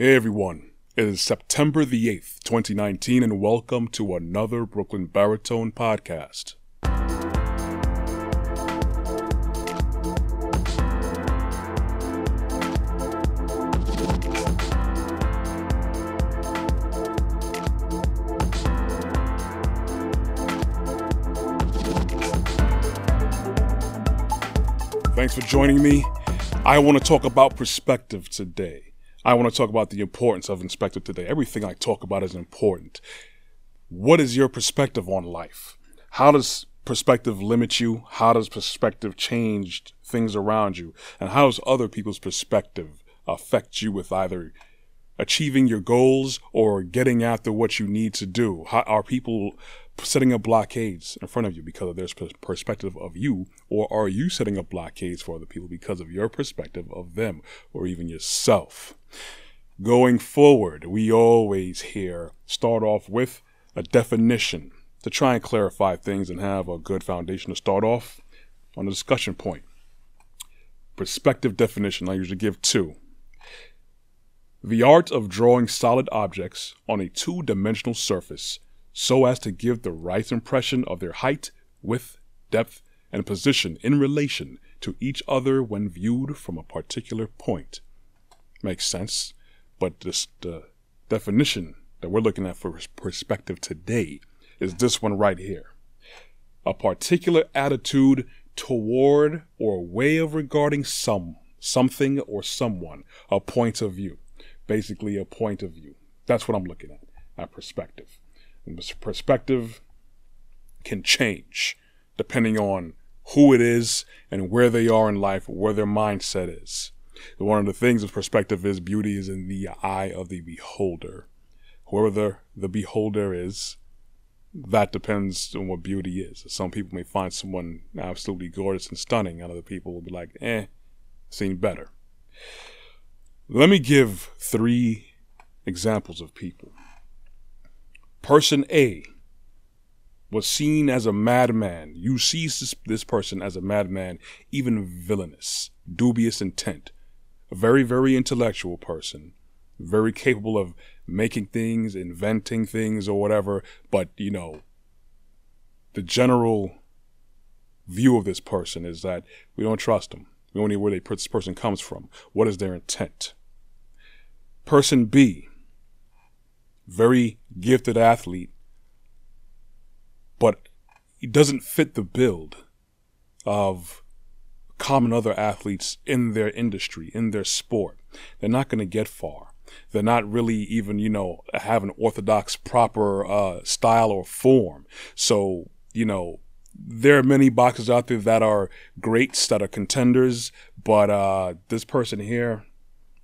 Hey everyone, it is September the 8th, 2019, and welcome to another Brooklyn Baritone podcast. Thanks for joining me. I want to talk about perspective today. I want to talk about the importance of perspective today. Everything I talk about is important. What is your perspective on life? How does perspective limit you? How does perspective change things around you? And how does other people's perspective affect you with either achieving your goals or getting after what you need to do? How are people setting up blockades in front of you because of their perspective of you, or are you setting up blockades for other people because of your perspective of them or even yourself? Going forward, we always here start off with a definition to try and clarify things and have a good foundation to start off on a discussion point. Perspective definition, I usually give two. The art of drawing solid objects on a two dimensional surface so as to give the right impression of their height, width, depth, and position in relation to each other when viewed from a particular point. Makes sense, but this, the definition that we're looking at for perspective today is this one right here. A particular attitude toward or way of regarding some, something or someone, a point of view. Basically, a point of view. That's what I'm looking at, at perspective perspective can change depending on who it is and where they are in life, where their mindset is. One of the things of perspective is beauty is in the eye of the beholder. Whoever the, the beholder is, that depends on what beauty is. Some people may find someone absolutely gorgeous and stunning, and other people will be like, eh, seen better. Let me give three examples of people Person A was seen as a madman. You see this, this person as a madman, even villainous, dubious intent. A very, very intellectual person, very capable of making things, inventing things, or whatever. But, you know, the general view of this person is that we don't trust them. We don't know where they, this person comes from. What is their intent? Person B very gifted athlete, but he doesn't fit the build of common other athletes in their industry, in their sport. They're not going to get far. They're not really even, you know, have an orthodox, proper uh, style or form. So, you know, there are many boxers out there that are greats, that are contenders, but uh, this person here,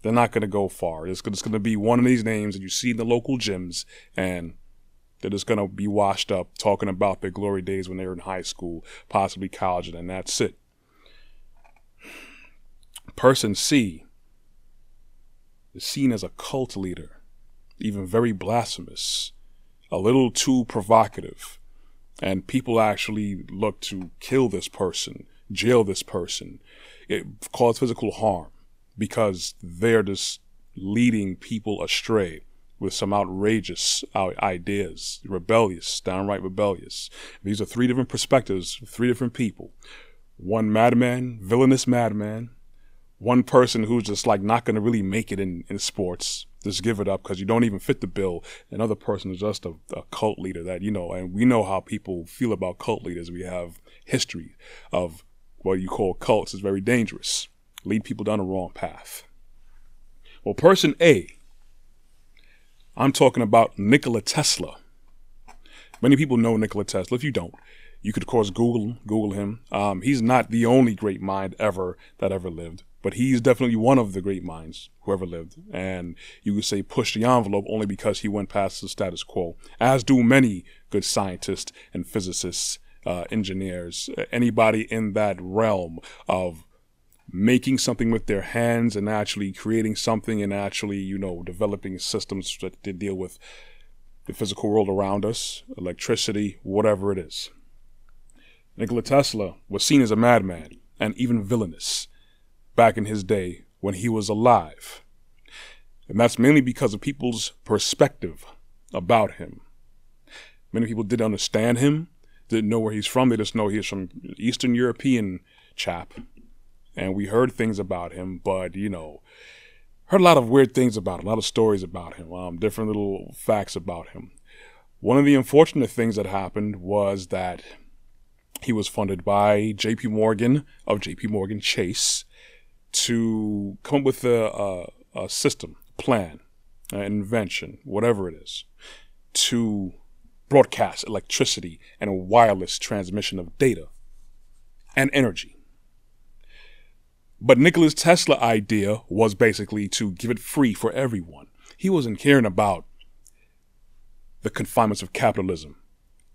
they're not going to go far. It's, it's going to be one of these names that you see in the local gyms, and they're just going to be washed up talking about their glory days when they were in high school, possibly college, and that's it. Person C is seen as a cult leader, even very blasphemous, a little too provocative, and people actually look to kill this person, jail this person, it, cause physical harm because they're just leading people astray with some outrageous ideas, rebellious, downright rebellious. These are three different perspectives, three different people. One madman, villainous madman, one person who's just like not going to really make it in, in sports, just give it up because you don't even fit the bill. Another person is just a, a cult leader that, you know, and we know how people feel about cult leaders. We have history of what you call cults is very dangerous lead people down the wrong path. Well, person A, I'm talking about Nikola Tesla. Many people know Nikola Tesla. If you don't, you could of course Google Google him. Um, he's not the only great mind ever that ever lived, but he's definitely one of the great minds who ever lived. And you could say push the envelope only because he went past the status quo, as do many good scientists and physicists, uh, engineers, anybody in that realm of making something with their hands and actually creating something and actually, you know, developing systems that deal with the physical world around us, electricity, whatever it is. Nikola Tesla was seen as a madman and even villainous back in his day when he was alive. And that's mainly because of people's perspective about him. Many people didn't understand him, didn't know where he's from. They just know he's from Eastern European chap. And we heard things about him, but, you know, heard a lot of weird things about him, a lot of stories about him, um, different little facts about him. One of the unfortunate things that happened was that he was funded by J.P. Morgan of J.P. Morgan Chase to come up with a, a, a system, plan, an invention, whatever it is, to broadcast electricity and wireless transmission of data and energy. But Nikola Tesla's idea was basically to give it free for everyone. He wasn't caring about the confinements of capitalism.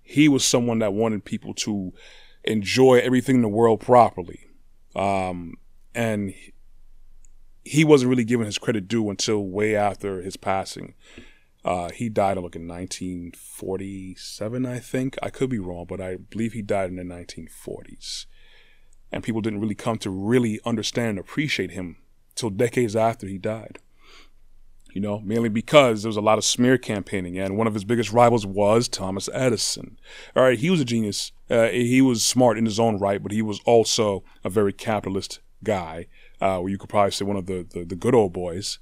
He was someone that wanted people to enjoy everything in the world properly. Um, and he wasn't really given his credit due until way after his passing. Uh, he died in like in 1947, I think. I could be wrong, but I believe he died in the 1940s. And people didn't really come to really understand and appreciate him till decades after he died. You know, mainly because there was a lot of smear campaigning, and one of his biggest rivals was Thomas Edison. All right, he was a genius. Uh, he was smart in his own right, but he was also a very capitalist guy. Uh, you could probably say one of the, the, the good old boys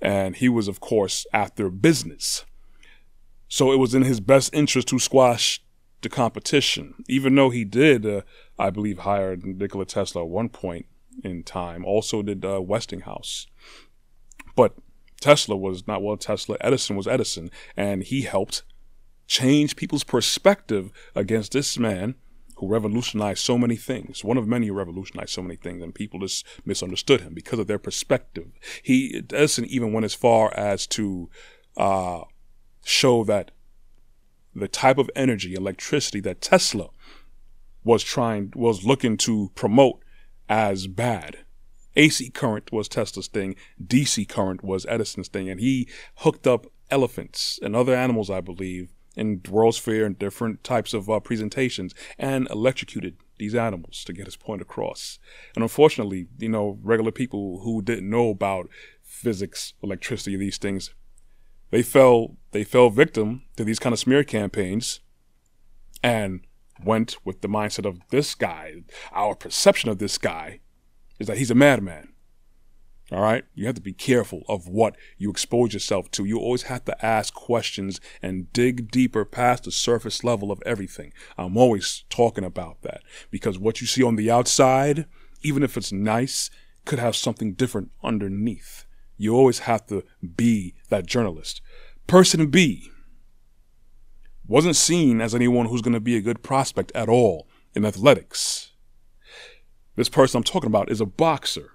and he was, of course, after business. So it was in his best interest to squash the competition, even though he did, uh, I believe, hire Nikola Tesla at one point in time. Also did uh, Westinghouse, but Tesla was not well. Tesla Edison was Edison, and he helped change people's perspective against this man who revolutionized so many things. One of many who revolutionized so many things, and people just misunderstood him because of their perspective. He doesn't even went as far as to uh, show that the type of energy, electricity that Tesla was trying, was looking to promote as bad. AC current was Tesla's thing, DC current was Edison's thing, and he hooked up elephants and other animals, I believe, in World's Fair and different types of uh, presentations and electrocuted these animals to get his point across. And unfortunately, you know, regular people who didn't know about physics, electricity, these things, they fell they fell victim to these kind of smear campaigns and went with the mindset of this guy. Our perception of this guy is that he's a madman. All right. You have to be careful of what you expose yourself to. You always have to ask questions and dig deeper past the surface level of everything. I'm always talking about that because what you see on the outside, even if it's nice, could have something different underneath. You always have to be that journalist. Person B wasn't seen as anyone who's going to be a good prospect at all in athletics. This person I'm talking about is a boxer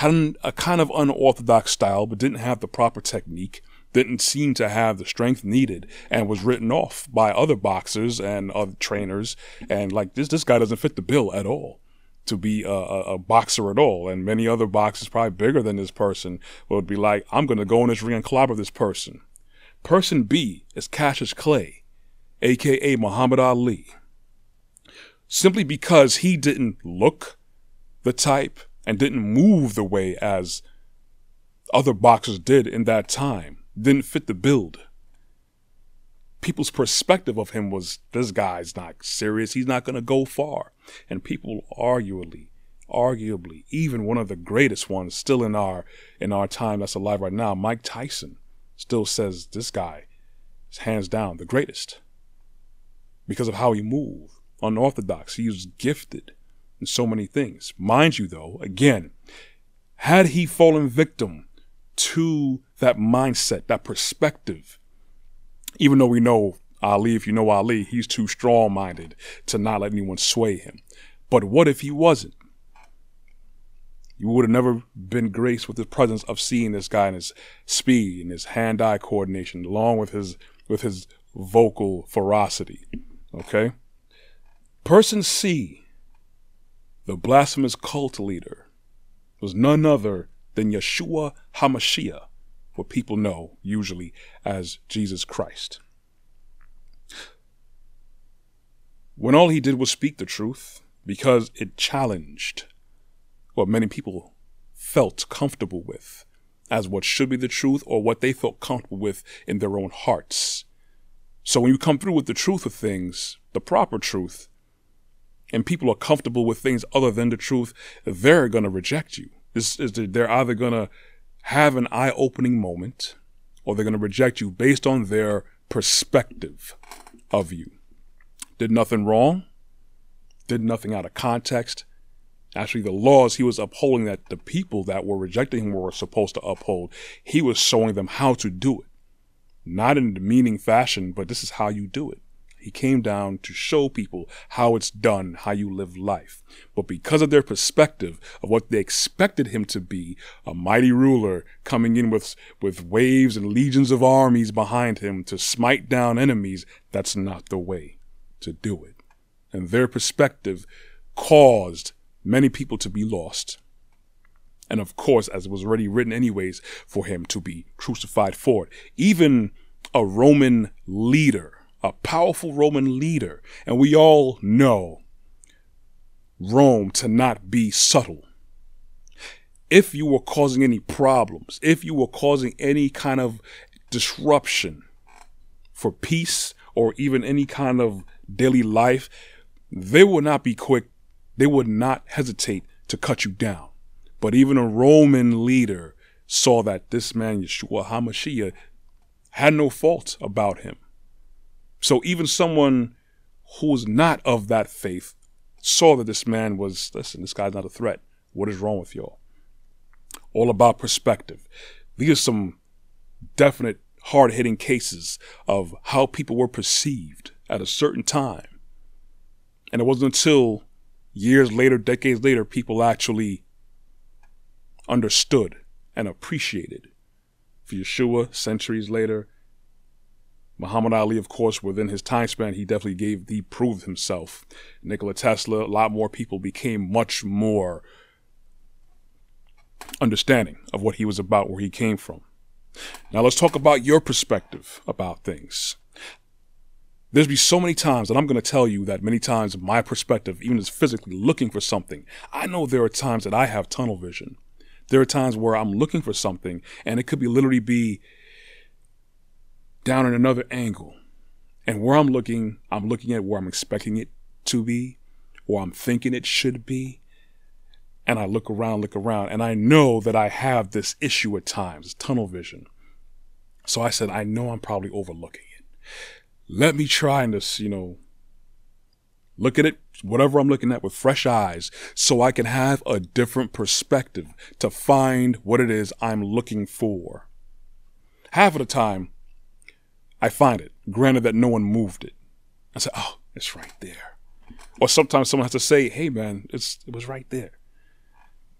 had a kind of unorthodox style, but didn't have the proper technique, didn't seem to have the strength needed, and was written off by other boxers and other trainers. And like this, this guy doesn't fit the bill at all to be a, a, a boxer at all. And many other boxers, probably bigger than this person, would be like, I'm going to go in this ring and clobber this person. Person B is Cassius Clay, aka Muhammad Ali. Simply because he didn't look the type and didn't move the way as other boxers did in that time, didn't fit the build. People's perspective of him was this guy's not serious, he's not going to go far. And people arguably, arguably, even one of the greatest ones still in our in our time that's alive right now, Mike Tyson, still says this guy is hands down the greatest because of how he moved, unorthodox. He was gifted and so many things. Mind you, though, again, had he fallen victim to that mindset, that perspective, even though we know Ali, if you know Ali, he's too strong minded to not let anyone sway him. But what if he wasn't? You would have never been graced with the presence of seeing this guy and his speed and his hand-eye coordination, along with his with his vocal ferocity. Okay? Person C the blasphemous cult leader was none other than Yeshua HaMashiach, what people know usually as Jesus Christ. When all he did was speak the truth, because it challenged what many people felt comfortable with as what should be the truth or what they felt comfortable with in their own hearts. So when you come through with the truth of things, the proper truth, and people are comfortable with things other than the truth, they're going to reject you. Is, is they're either going to have an eye opening moment or they're going to reject you based on their perspective of you. Did nothing wrong, did nothing out of context. Actually, the laws he was upholding that the people that were rejecting him were supposed to uphold, he was showing them how to do it. Not in a demeaning fashion, but this is how you do it. He came down to show people how it's done, how you live life. But because of their perspective of what they expected him to be, a mighty ruler coming in with, with waves and legions of armies behind him to smite down enemies, that's not the way to do it. And their perspective caused many people to be lost. And of course, as it was already written anyways, for him to be crucified for it. Even a Roman leader a powerful Roman leader. And we all know Rome to not be subtle. If you were causing any problems, if you were causing any kind of disruption for peace or even any kind of daily life, they would not be quick. They would not hesitate to cut you down. But even a Roman leader saw that this man, Yeshua HaMashiach, had no fault about him. So even someone who was not of that faith saw that this man was, listen, this guy's not a threat. What is wrong with y'all? All about perspective. These are some definite hard hitting cases of how people were perceived at a certain time. And it wasn't until years later, decades later, people actually understood and appreciated. For Yeshua, centuries later, Muhammad Ali, of course, within his time span, he definitely gave, he proved himself. Nikola Tesla, a lot more people became much more understanding of what he was about, where he came from. Now let's talk about your perspective about things. There's be so many times, that I'm going to tell you that many times my perspective, even as physically looking for something, I know there are times that I have tunnel vision. There are times where I'm looking for something, and it could be literally be down in another angle. And where I'm looking, I'm looking at where I'm expecting it to be, or I'm thinking it should be. And I look around, look around, and I know that I have this issue at times, tunnel vision. So I said, I know I'm probably overlooking it. Let me try and just, you know, look at it, whatever I'm looking at with fresh eyes, so I can have a different perspective to find what it is I'm looking for. Half of the time, I find it. Granted that no one moved it. I say, oh, it's right there. Or sometimes someone has to say, hey man, it's it was right there.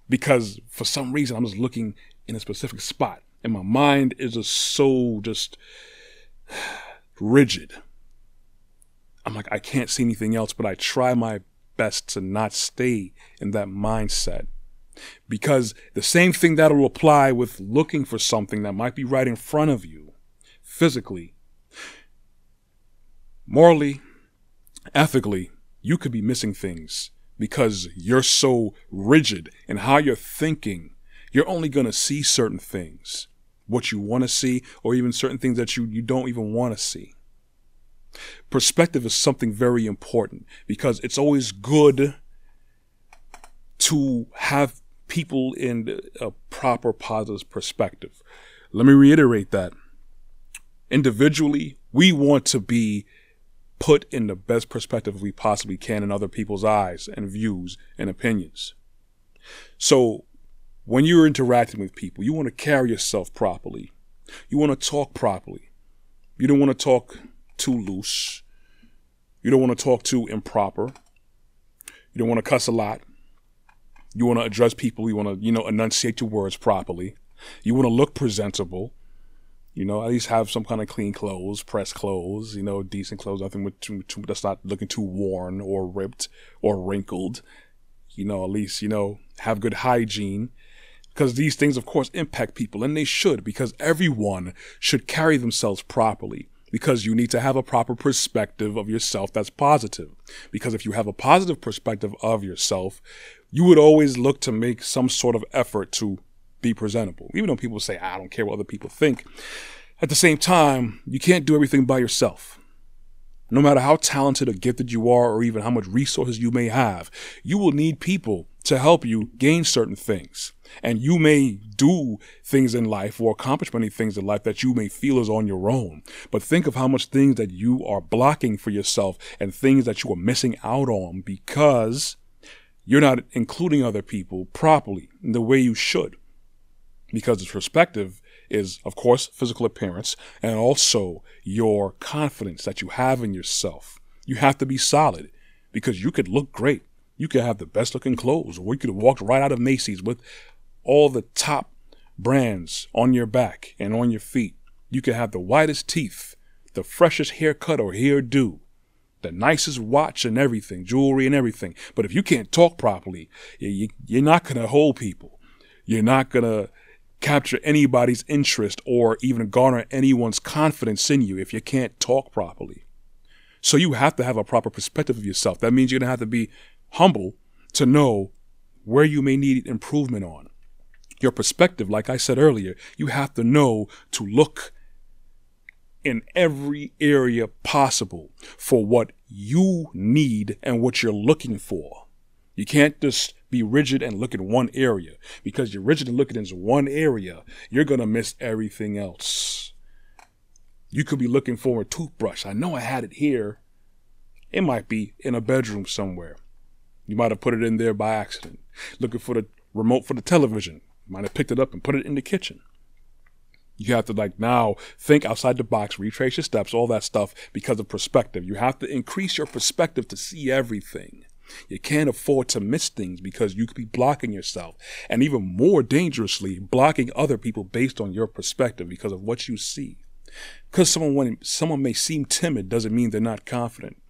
Because for some reason I'm just looking in a specific spot. And my mind is just so just rigid. I'm like, I can't see anything else, but I try my best to not stay in that mindset. Because the same thing that'll apply with looking for something that might be right in front of you physically Morally, ethically, you could be missing things because you're so rigid in how you're thinking. You're only going to see certain things, what you want to see, or even certain things that you, you don't even want to see. Perspective is something very important because it's always good to have people in a proper positive perspective. Let me reiterate that. Individually, we want to be put in the best perspective we possibly can in other people's eyes and views and opinions. So when you're interacting with people, you want to carry yourself properly. You want to talk properly. You don't want to talk too loose. You don't want to talk too improper. You don't want to cuss a lot. You want to address people. You want to, you know, enunciate your words properly. You want to look presentable. You know, at least have some kind of clean clothes, pressed clothes, you know, decent clothes, nothing with too, too, that's not looking too worn or ripped or wrinkled. You know, at least, you know, have good hygiene. Because these things, of course, impact people, and they should, because everyone should carry themselves properly. Because you need to have a proper perspective of yourself that's positive. Because if you have a positive perspective of yourself, you would always look to make some sort of effort to be presentable. Even though people say, I don't care what other people think. At the same time, you can't do everything by yourself. No matter how talented or gifted you are, or even how much resources you may have, you will need people to help you gain certain things. And you may do things in life or accomplish many things in life that you may feel is on your own. But think of how much things that you are blocking for yourself and things that you are missing out on because you're not including other people properly in the way you should. Because the perspective is, of course, physical appearance and also your confidence that you have in yourself. You have to be solid because you could look great. You could have the best looking clothes, or you could have walked right out of Macy's with all the top brands on your back and on your feet. You could have the whitest teeth, the freshest haircut or hairdo, the nicest watch and everything, jewelry and everything. But if you can't talk properly, you're not going to hold people. You're not going to capture anybody's interest or even garner anyone's confidence in you if you can't talk properly. So you have to have a proper perspective of yourself. That means you're going to have to be humble to know where you may need improvement on. Your perspective, like I said earlier, you have to know to look in every area possible for what you need and what you're looking for. You can't just be rigid and look in one area because you're rigid and looking in one area, you're going to miss everything else. You could be looking for a toothbrush. I know I had it here. It might be in a bedroom somewhere. You might have put it in there by accident. Looking for the remote for the television. Might have picked it up and put it in the kitchen. You have to like now think outside the box, retrace your steps, all that stuff because of perspective. You have to increase your perspective to see everything. You can't afford to miss things because you could be blocking yourself and even more dangerously blocking other people based on your perspective because of what you see. Because someone someone may seem timid doesn't mean they're not confident.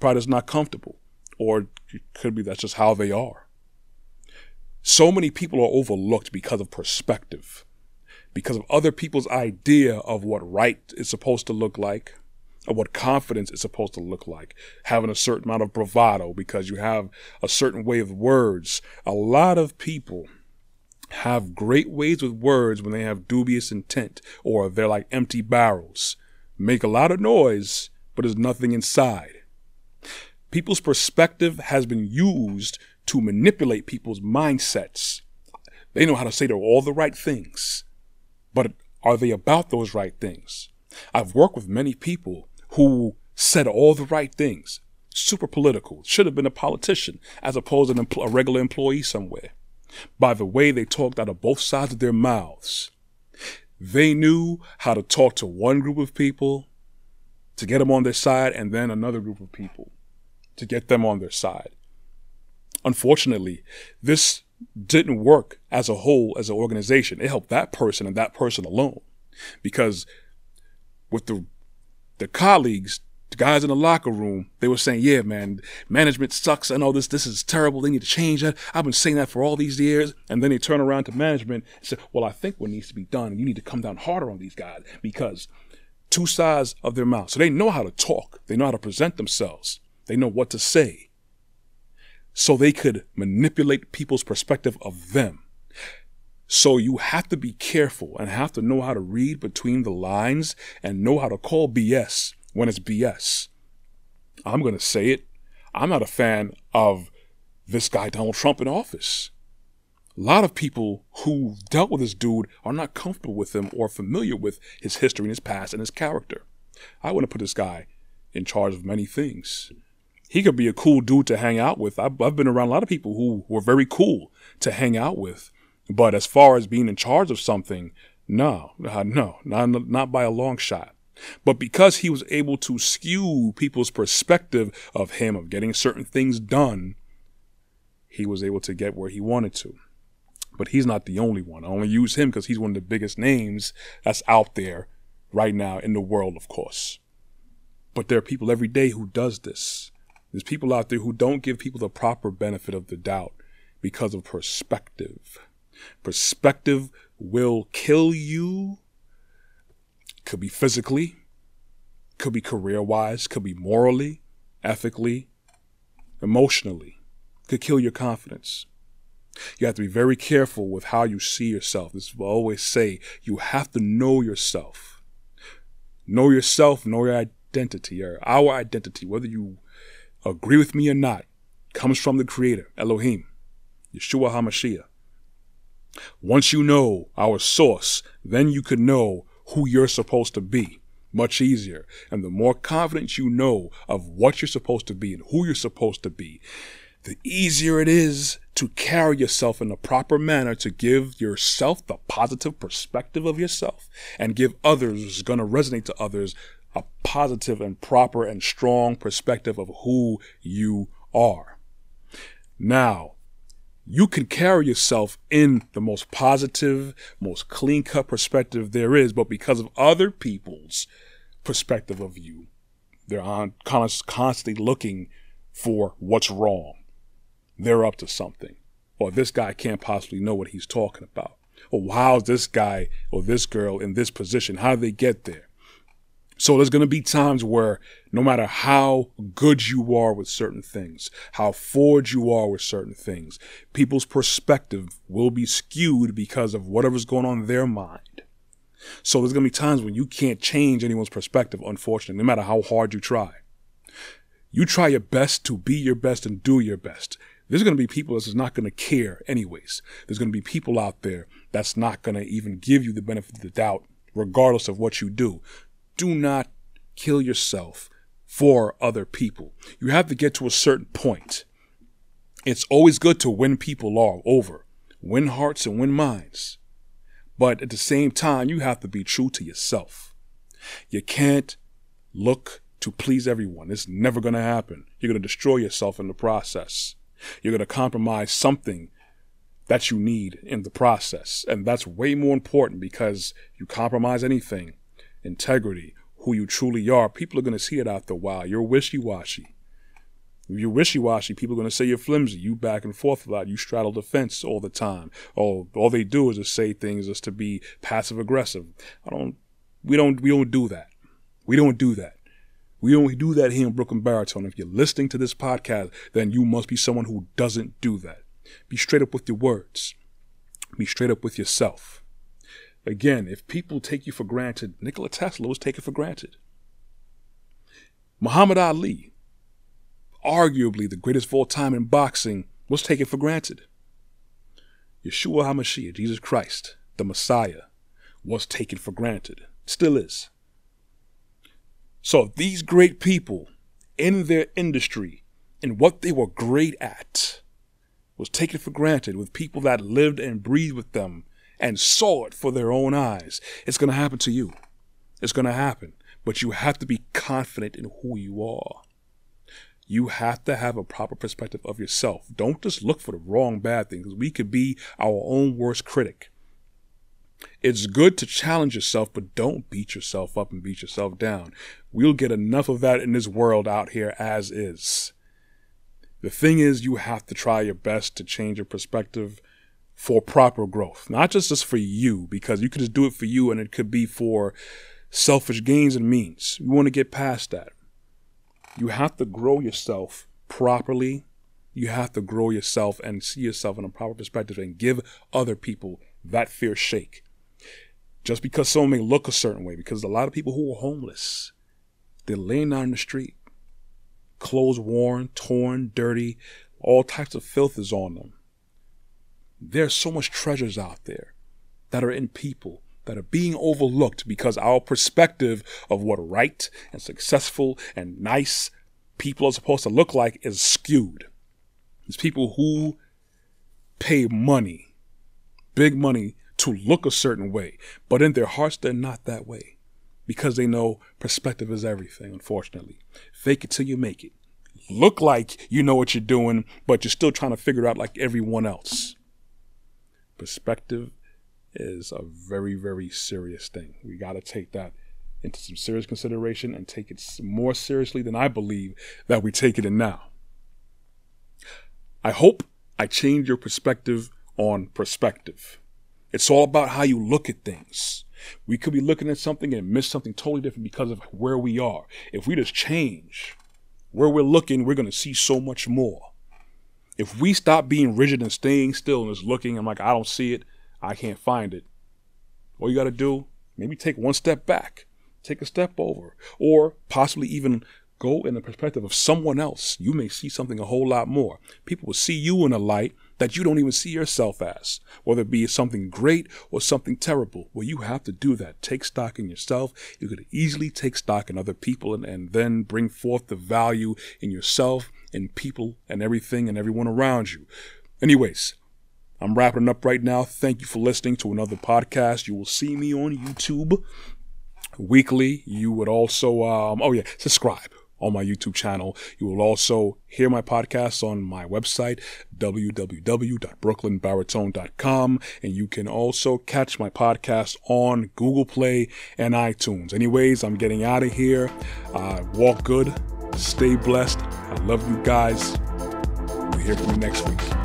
Probably is not comfortable. Or it could be that's just how they are. So many people are overlooked because of perspective because of other people's idea of what right is supposed to look like, or what confidence is supposed to look like, having a certain amount of bravado because you have a certain way of words. A lot of people have great ways with words when they have dubious intent, or they're like empty barrels, make a lot of noise, but there's nothing inside. People's perspective has been used to manipulate people's mindsets. They know how to say all the right things but are they about those right things? I've worked with many people who said all the right things, super political, should have been a politician as opposed to a regular employee somewhere. By the way they talked out of both sides of their mouths, they knew how to talk to one group of people to get them on their side and then another group of people to get them on their side. Unfortunately, this didn't work as a whole as an organization. It helped that person and that person alone. Because with the the colleagues, the guys in the locker room, they were saying, "Yeah, man, management sucks. I know this. This is terrible. They need to change that. I've been saying that for all these years." And then they turn around to management and say, "Well, I think what needs to be done, you need to come down harder on these guys because two sides of their mouth. So they know how to talk. They know how to present themselves. They know what to say so they could manipulate people's perspective of them. So you have to be careful and have to know how to read between the lines and know how to call BS when it's BS. I'm going to say it. I'm not a fan of this guy, Donald Trump, in office. A lot of people who dealt with this dude are not comfortable with him or familiar with his history and his past and his character. I want to put this guy in charge of many things he could be a cool dude to hang out with. I've, I've been around a lot of people who were very cool to hang out with. But as far as being in charge of something, no, no, not, not by a long shot. But because he was able to skew people's perspective of him, of getting certain things done, he was able to get where he wanted to. But he's not the only one. I only use him because he's one of the biggest names that's out there right now in the world, of course. But there are people every day who does this. There's people out there who don't give people the proper benefit of the doubt because of perspective. Perspective will kill you. Could be physically, could be career wise, could be morally, ethically, emotionally. Could kill your confidence. You have to be very careful with how you see yourself. This I always say. You have to know yourself. Know yourself, know your identity, or our identity, whether you agree with me or not, comes from the Creator, Elohim, Yeshua HaMashiach. Once you know our source, then you can know who you're supposed to be much easier. And the more confident you know of what you're supposed to be and who you're supposed to be, the easier it is to carry yourself in a proper manner to give yourself the positive perspective of yourself and give others, going to resonate to others, a positive and proper and strong perspective of who you are. Now, you can carry yourself in the most positive, most clean cut perspective there is, but because of other people's perspective of you, they're on constantly looking for what's wrong. They're up to something. Or this guy can't possibly know what he's talking about. Or how's this guy or this girl in this position? How did they get there? So there's going to be times where no matter how good you are with certain things, how forward you are with certain things, people's perspective will be skewed because of whatever's going on in their mind. So there's going to be times when you can't change anyone's perspective, unfortunately, no matter how hard you try. You try your best to be your best and do your best. There's going to be people that's not going to care anyways. There's going to be people out there that's not going to even give you the benefit of the doubt, regardless of what you do do not kill yourself for other people. You have to get to a certain point. It's always good to win people all over, win hearts and win minds. But at the same time, you have to be true to yourself. You can't look to please everyone. It's never going to happen. You're going to destroy yourself in the process. You're going to compromise something that you need in the process. And that's way more important because you compromise anything, integrity, who you truly are, people are going to see it after a while. You're wishy washy. If you're wishy washy, people are going to say you're flimsy. You back and forth a lot. You straddle the fence all the time. Oh, all they do is just say things just to be passive aggressive. I don't. We don't. We don't do that. We don't do that. We only do that here in Brooklyn Baritone. If you're listening to this podcast, then you must be someone who doesn't do that. Be straight up with your words. Be straight up with yourself. Again, if people take you for granted, Nikola Tesla was taken for granted. Muhammad Ali, arguably the greatest of all time in boxing, was taken for granted. Yeshua HaMashiach, Jesus Christ, the Messiah, was taken for granted. Still is. So these great people in their industry, in what they were great at, was taken for granted with people that lived and breathed with them and saw it for their own eyes. It's going to happen to you. It's going to happen. But you have to be confident in who you are. You have to have a proper perspective of yourself. Don't just look for the wrong bad things. We could be our own worst critic. It's good to challenge yourself, but don't beat yourself up and beat yourself down. We'll get enough of that in this world out here as is. The thing is, you have to try your best to change your perspective for proper growth, not just just for you, because you could just do it for you and it could be for selfish gains and means. You want to get past that. You have to grow yourself properly. You have to grow yourself and see yourself in a proper perspective and give other people that fair shake. Just because someone may look a certain way, because a lot of people who are homeless, they're laying down in the street, clothes worn, torn, dirty, all types of filth is on them. There's so much treasures out there that are in people that are being overlooked because our perspective of what right and successful and nice people are supposed to look like is skewed. It's people who pay money, big money, to look a certain way, but in their hearts, they're not that way because they know perspective is everything, unfortunately. Fake it till you make it. Look like you know what you're doing, but you're still trying to figure out like everyone else perspective is a very, very serious thing. We got to take that into some serious consideration and take it more seriously than I believe that we take it in now. I hope I change your perspective on perspective. It's all about how you look at things. We could be looking at something and miss something totally different because of where we are. If we just change where we're looking, we're going to see so much more. If we stop being rigid and staying still and just looking, I'm like, I don't see it, I can't find it. All you got to do, maybe take one step back, take a step over, or possibly even go in the perspective of someone else. You may see something a whole lot more. People will see you in a light that you don't even see yourself as, whether it be something great or something terrible. Well, you have to do that. Take stock in yourself. You could easily take stock in other people and, and then bring forth the value in yourself and people and everything and everyone around you. Anyways, I'm wrapping up right now. Thank you for listening to another podcast. You will see me on YouTube weekly. You would also, um, oh yeah, subscribe on my YouTube channel. You will also hear my podcast on my website, www.brooklynbaritone.com. And you can also catch my podcast on Google Play and iTunes. Anyways, I'm getting out of here. Uh, walk good. Stay blessed. I love you guys. We'll hear from you next week.